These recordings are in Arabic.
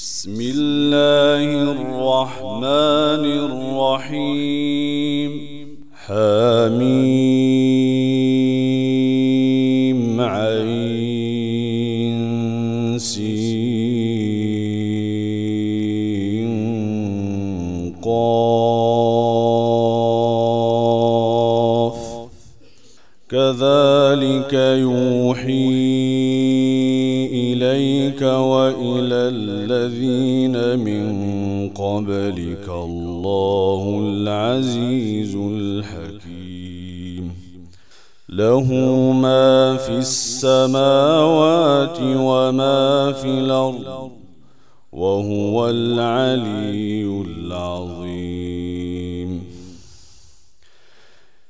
بسم الله الرحمن الرحيم. حميم عين قاف. كذلك يوحي إليك وإلى الذين من قبلك الله العزيز الحكيم. له ما في السماوات وما في الأرض وهو العلي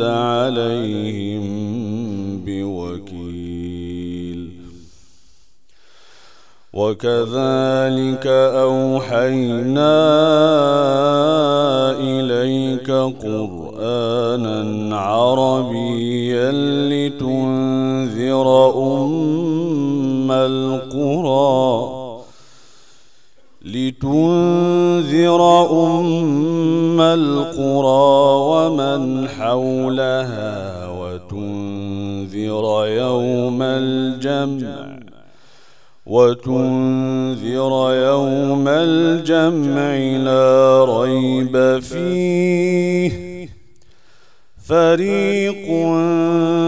أنت عليهم بوكيل. وكذلك أوحينا إليك قرآنا عربيا لتنذر أم القرى. لتنذر أم القرى ومن حولها وتنذر يوم الجمع وتنذر يوم الجمع لا ريب فيه. فريق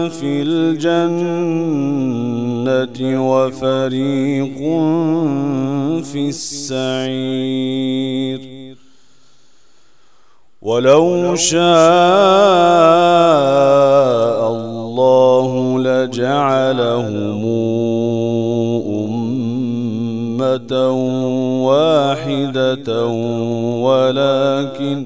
في الجنة وفريق في السعير. ولو شاء الله لجعلهم أمة واحدة ولكن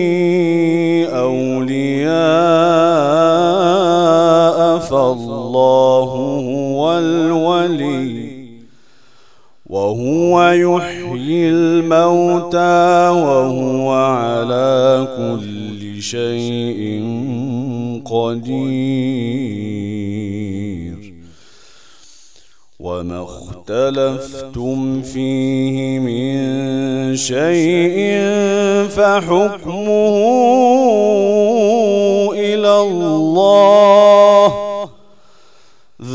فالله هو الولي وهو يحيي الموتى وهو على كل شيء قدير. وما اختلفتم فيه من شيء فحكمه إلى الله.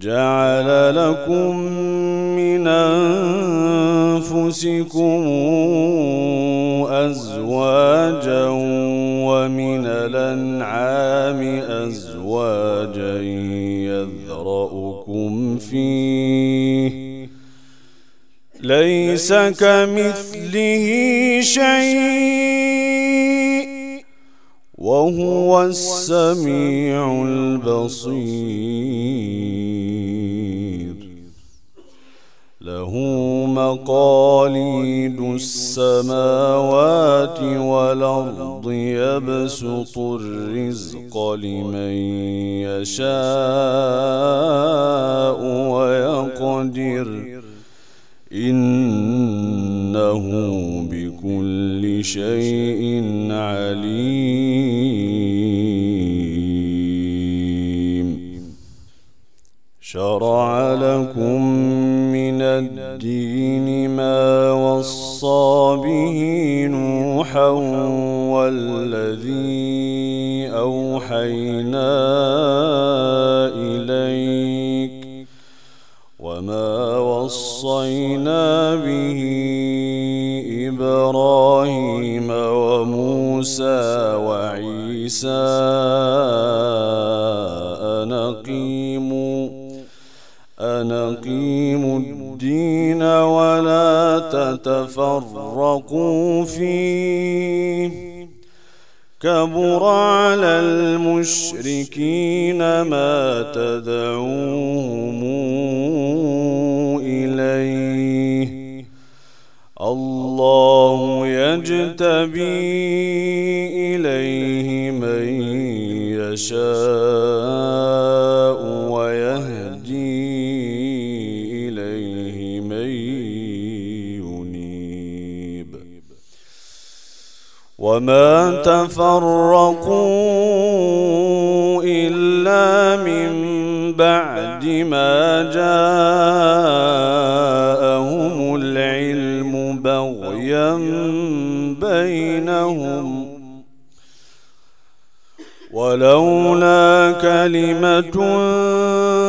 جعل لكم من أنفسكم أزواجا ومن الأنعام أزواجا يذرأكم فيه. ليس كمثله شيء وهو السميع البصير. مقاليد السماوات والأرض يبسط الرزق لمن يشاء ويقدر. إنه بكل شيء عليم. شرع لكم الدين ما وصى به نوحا والذي أوحينا إليك وما وصينا به إبراهيم وموسى وعيسى تتفرقوا فيه. كبر على المشركين ما تدعوهم إليه. الله يجتبي إليه من يشاء. وما تفرقوا إلا من بعد ما جاءهم العلم بغيا بينهم. ولولا كلمة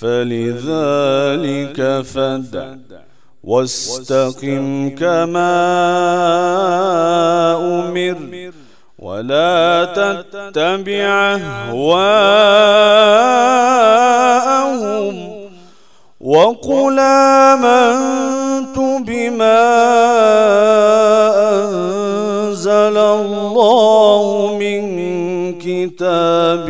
فلذلك فدع واستقم كما أمر ولا تتبع أهواءهم وقل آمنت بما أنزل الله من كتاب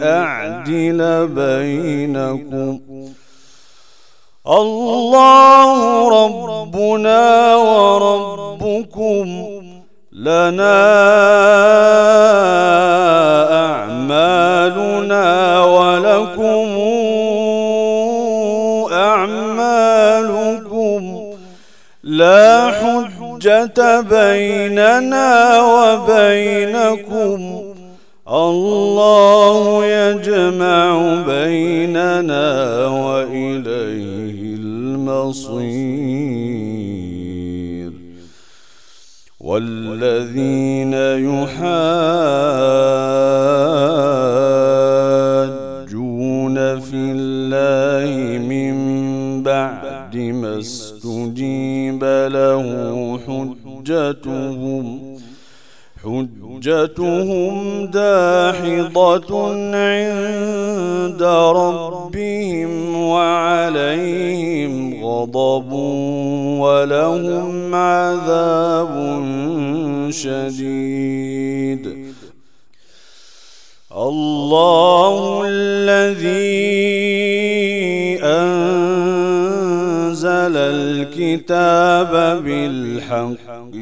لأعدل بينكم. الله ربنا وربكم لنا أعمالنا ولكم أعمالكم لا حجة بيننا وبينكم. الله يجمع بيننا وإليه المصير. والذين يحاجون في الله من بعد ما استجيب له حجتهم حجتهم داحضة عند ربهم وعليهم غضب ولهم عذاب شديد. الله الذي أنزل الكتاب بالحق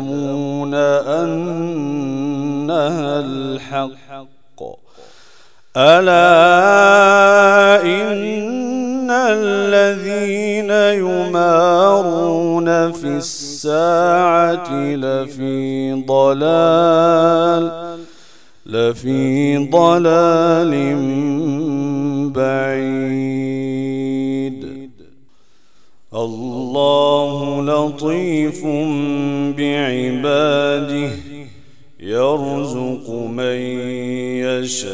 يعلمون أنها الحق. ألا إن الذين يمارون في الساعة لفي ضلال لفي ضلال بعيد. الله لطيف بعباده يرزق من يشاء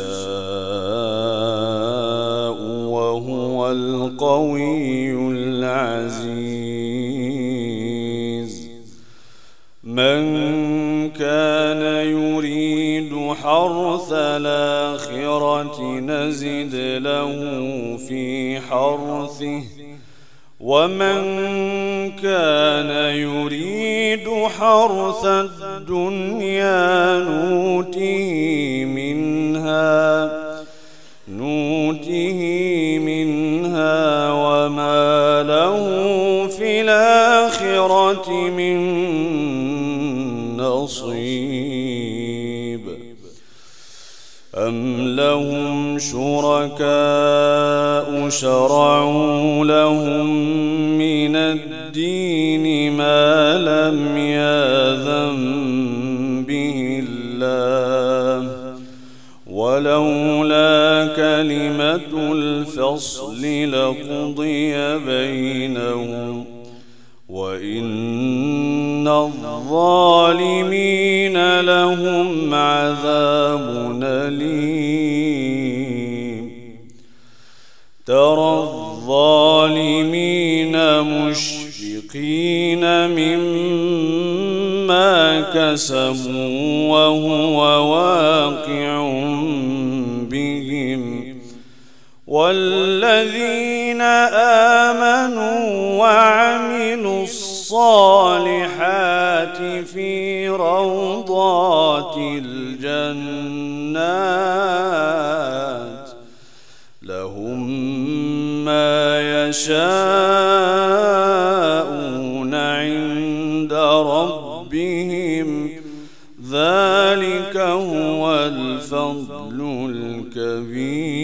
وهو القوي العزيز. من كان يريد حرث الآخرة نزد له في حرثه ومن كان يريد حرث الدنيا نوته منها نوته منها وما له في الآخرة من نصيب. لهم شركاء شرعوا لهم من الدين ما لم يأذن به الله. ولولا كلمة الفصل لقضي بينهم. وإن الظالمين لهم عذاب أليم. ترى الظالمين مشفقين مما كسبوا وهو واقع بهم والذين آمنوا وعملوا الصالحات في يشاءون عند ربهم. ذلك هو الفضل الكبير.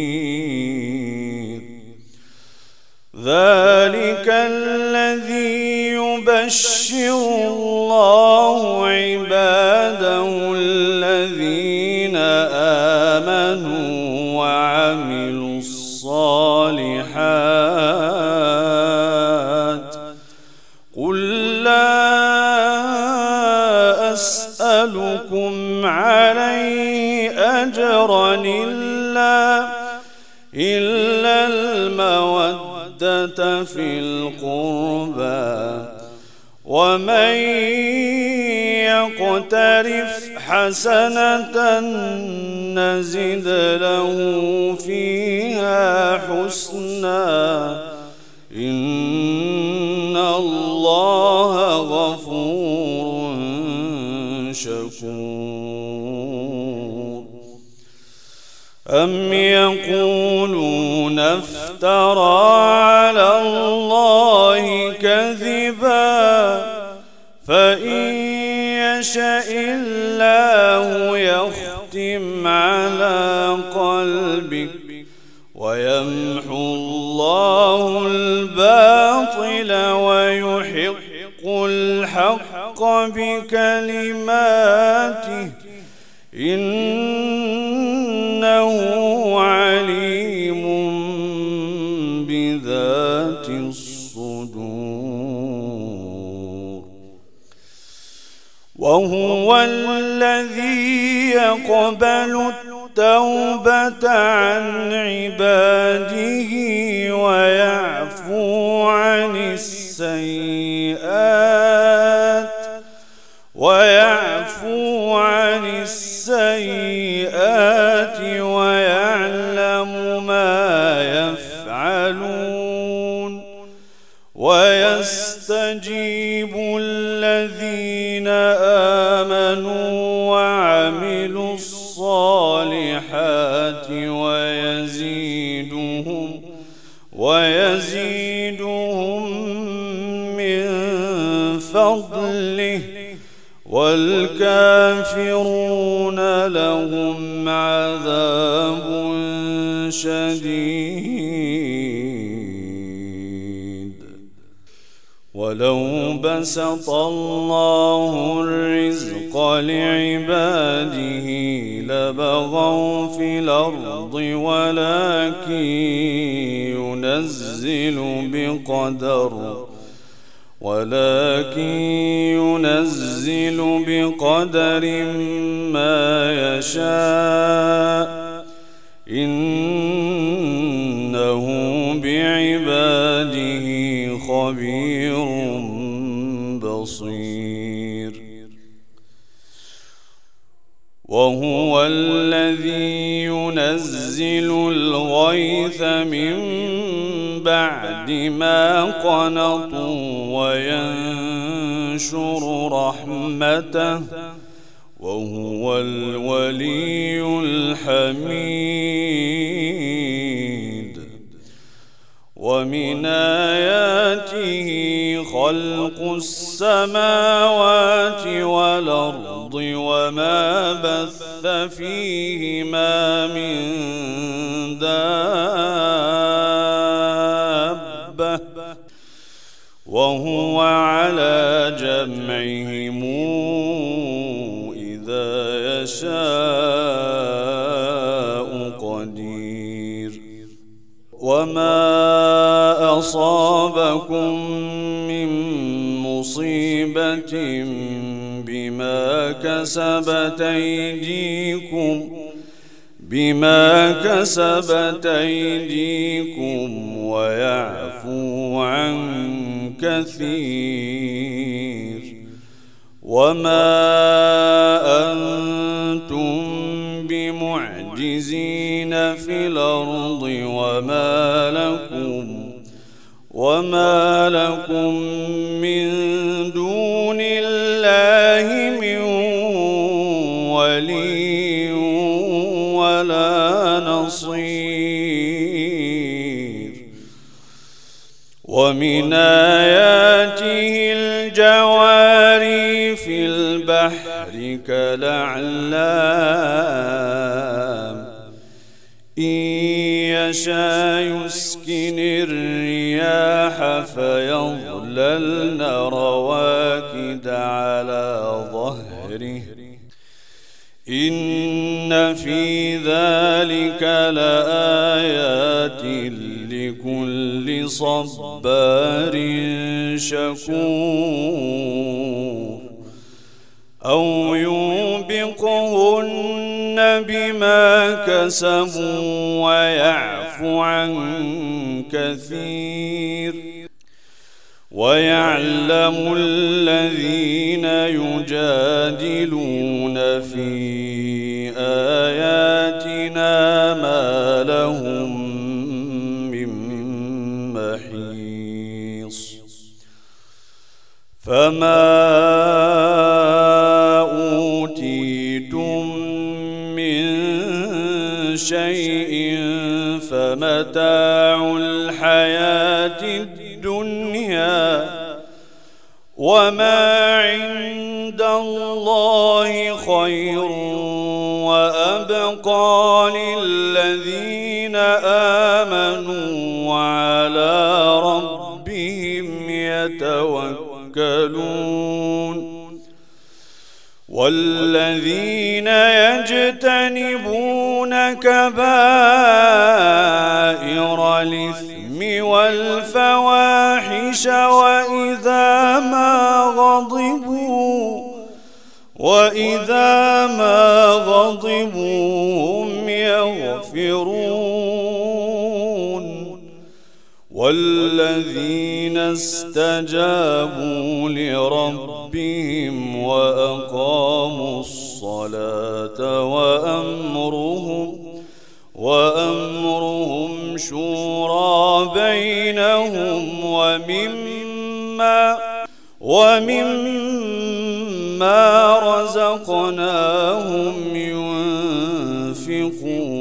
ذلك الذي يبشر الله عباده في القربى ومن يقترف حسنة نزد له فيها حسنا. إن الله غفور شكور. أم يقولون افترى يشاء الله يختم على قلبك ويمحو الله الباطل ويحق الحق بكلماته وهو الذي يقبل التوبة عن عباده. بسط الله الرزق لعباده لبغوا في الأرض ولكن ينزل بقدر ولكن ينزل بقدر ما يشاء إنه بعباده خبير وهو الذي ينزل الغيث من بعد ما قنطوا وينشر رحمته وهو الولي الحميد. ومن آياته خلق السماوات والأرض وما بث فيهما من دابة وهو على جمعهم أصابكم من مصيبة بما كسبت أيديكم بما كسبت أيديكم ويعفو عن كثير. وما أنتم بمعجزين في الأرض وما لكم وما لكم من دون الله من ولي ولا نصير ومن آياته الجواري في البحر كالأعلام إن يشاء يسكن الرياح فيظللن رواكد على ظهره. إن في ذلك لآيات لكل صبار شكور. أو يوبقهن بما كسبوا ويعفو عن كثير. ويعلم الذين يجادلون في آياتنا ما لهم من محيص. فما فمتاع الحياة الدنيا وما عند الله خير وأبقى للذين آمنوا وعلى ربهم يتوكلون والذين يجتنبون كبائر والفواحش وإذا ما غضبوا وإذا ما غضبوا هم يغفرون. والذين استجابوا لربهم ومما رزقناهم ينفقون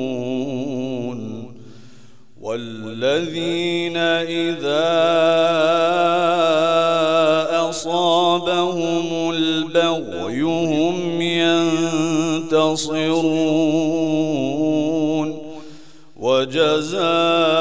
والذين إذا أصابهم البغي ينتصرون وجزاء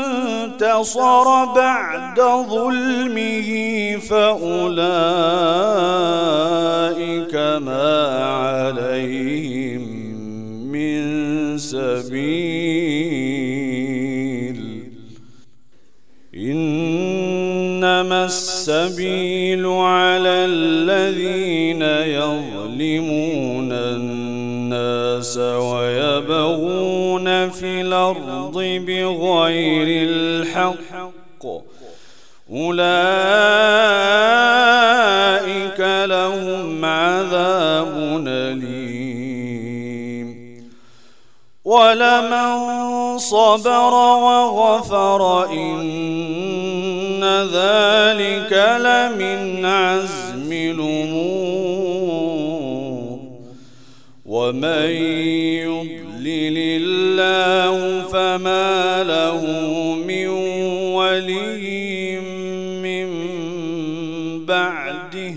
انتصر بعد ظلمه فأولئك ما عليهم من سبيل. إنما السبيل على الذين يظلمون الناس بغير الحق. أولئك لهم عذاب أليم. ولمن صبر وغفر إن ذلك لمن عزم الأمور. ومن يضلل الله فما له من ولي من بعده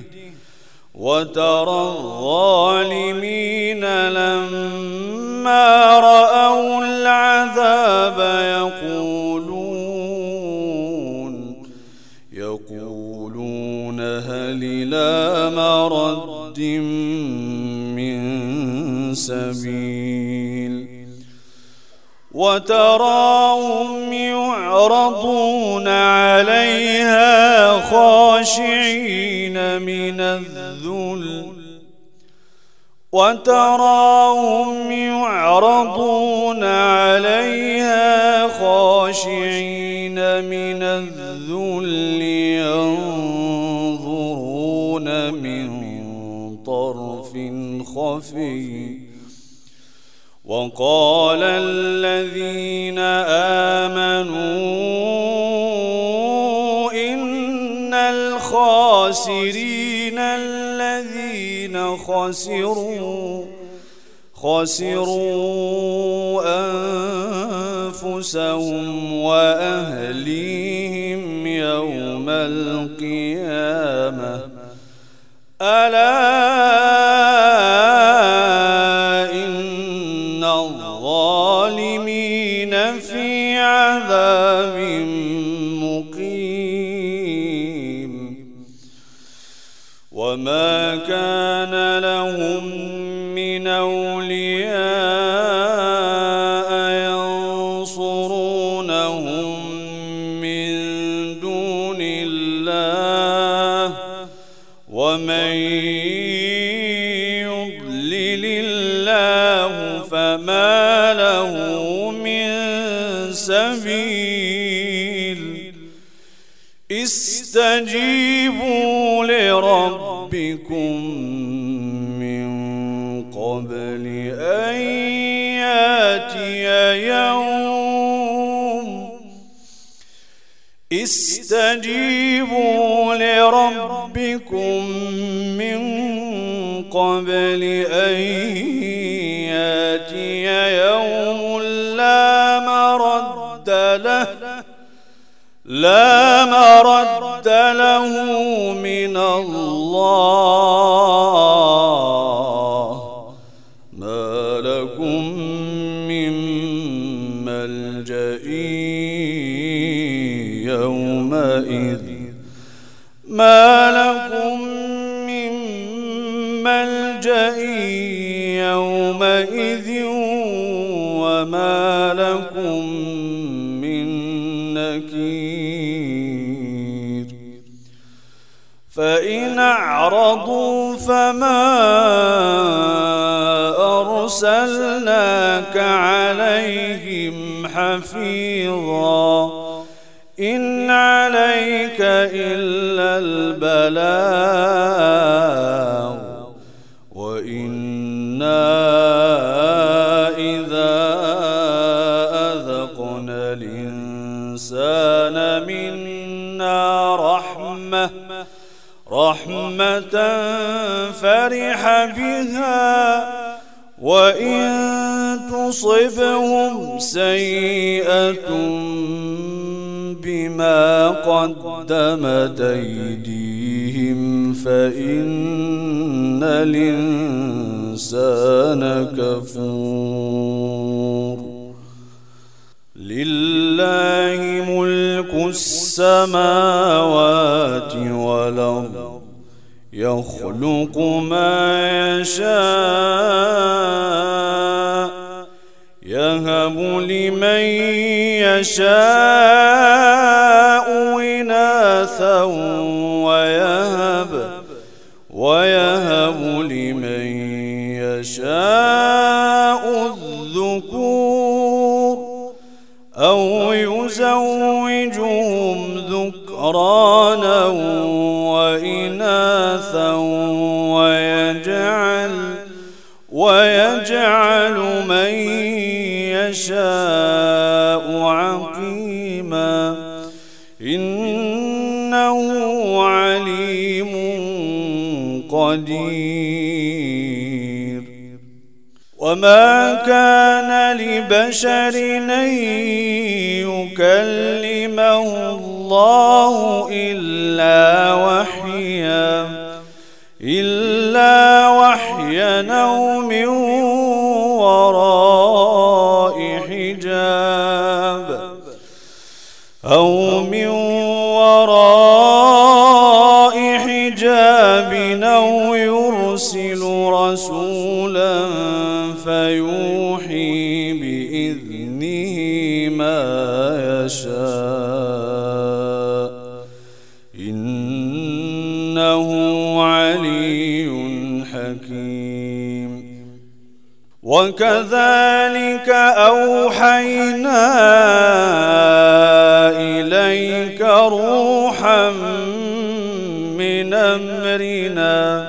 وترى الظالمين لما رأوا العذاب يقولون يقولون هل إلى مرد سبيل. وتراهم يعرضون عليها خاشعين من الذل. وتراهم يعرضون عليها خاشعين من الذل. ينظرون من طرف خفي. وقال الذين آمنوا إن الخاسرين الذين خسروا خسروا أنفسهم وأهليهم يوم القيامة. ألا من أولياء استجيبوا لربكم من قبل أن يأتي يوم لا مرد له لا مرد بها وإن تصبهم سيئة بما قدمت أيديهم فإن الإنسان كفور. لله ملك السماوات والأرض. يخلق ما يشاء يهب لمن يشاء إناثا ويهب ويهب يشاء عقيما. إنه عليم قدير. وما كان لبشر أن يكلمه الله إلا وحيا. إلا وحيا أو من حجاب أو من وكذلك أوحينا إليك روحا من أمرنا.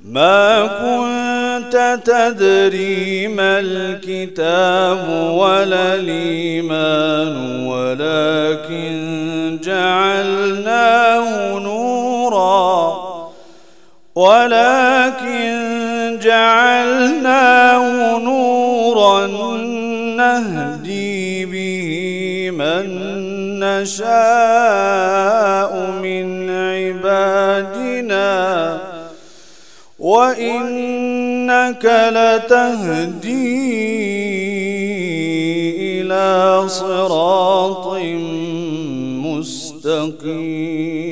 ما كنت تدري ما الكتاب ولا الإيمان ولكن جعلناه نورا. ولكن جعلناه نورا نهدي به من نشاء من عبادنا. وإنك لتهدي إلى صراط مستقيم.